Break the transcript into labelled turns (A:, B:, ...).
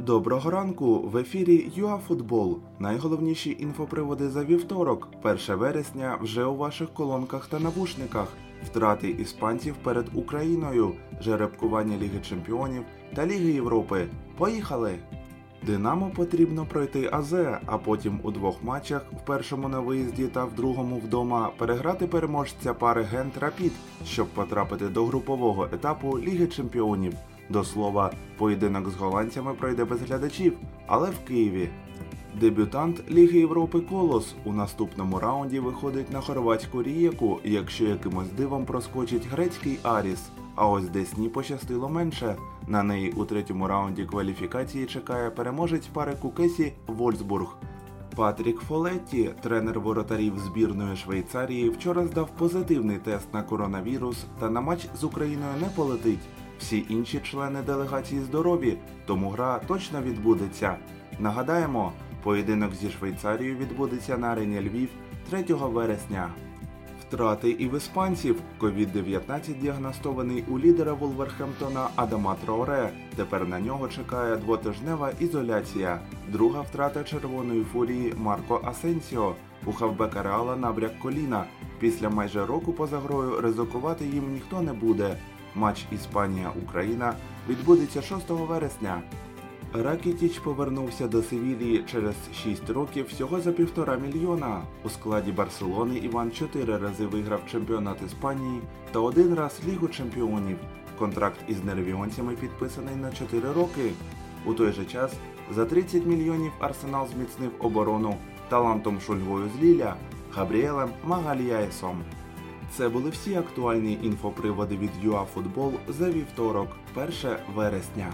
A: Доброго ранку в ефірі ЮАФутбол. Найголовніші інфоприводи за вівторок, 1 вересня, вже у ваших колонках та навушниках. Втрати іспанців перед Україною, жеребкування Ліги Чемпіонів та Ліги Європи. Поїхали! Динамо потрібно пройти АЗ, а потім у двох матчах в першому на виїзді та в другому вдома переграти переможця пари Гент Рапід, щоб потрапити до групового етапу Ліги Чемпіонів. До слова, поєдинок з голландцями пройде без глядачів, але в Києві. Дебютант Ліги Європи Колос у наступному раунді виходить на хорватську рієку, якщо якимось дивом проскочить грецький Аріс. А ось Десні пощастило менше. На неї у третьому раунді кваліфікації чекає переможець пари Кукесі Вольсбург. Патрік Фолетті, тренер воротарів збірної Швейцарії, вчора здав позитивний тест на коронавірус та на матч з Україною не полетить. Всі інші члени делегації здорові, тому гра точно відбудеться. Нагадаємо, поєдинок зі Швейцарією відбудеться на арені Львів 3 вересня. Втрати і в іспанців. COVID-19 діагностований у лідера Вулверхемптона Адама Траоре. Тепер на нього чекає двотижнева ізоляція. Друга втрата червоної фурії Марко Асенсіо. У хавбека Реала набряк коліна. Після майже року поза грою ризикувати їм ніхто не буде. Матч Іспанія-Україна відбудеться 6 вересня. Ракітіч повернувся до Севілії через 6 років всього за півтора мільйона. У складі Барселони Іван чотири рази виграв чемпіонат Іспанії та один раз Лігу чемпіонів. Контракт із нервіонцями підписаний на 4 роки. У той же час за 30 мільйонів Арсенал зміцнив оборону талантом шульгою з Ліля Габріелем Магаліяєсом. Це були всі актуальні інфоприводи від ЮАФутбол за вівторок, 1 вересня.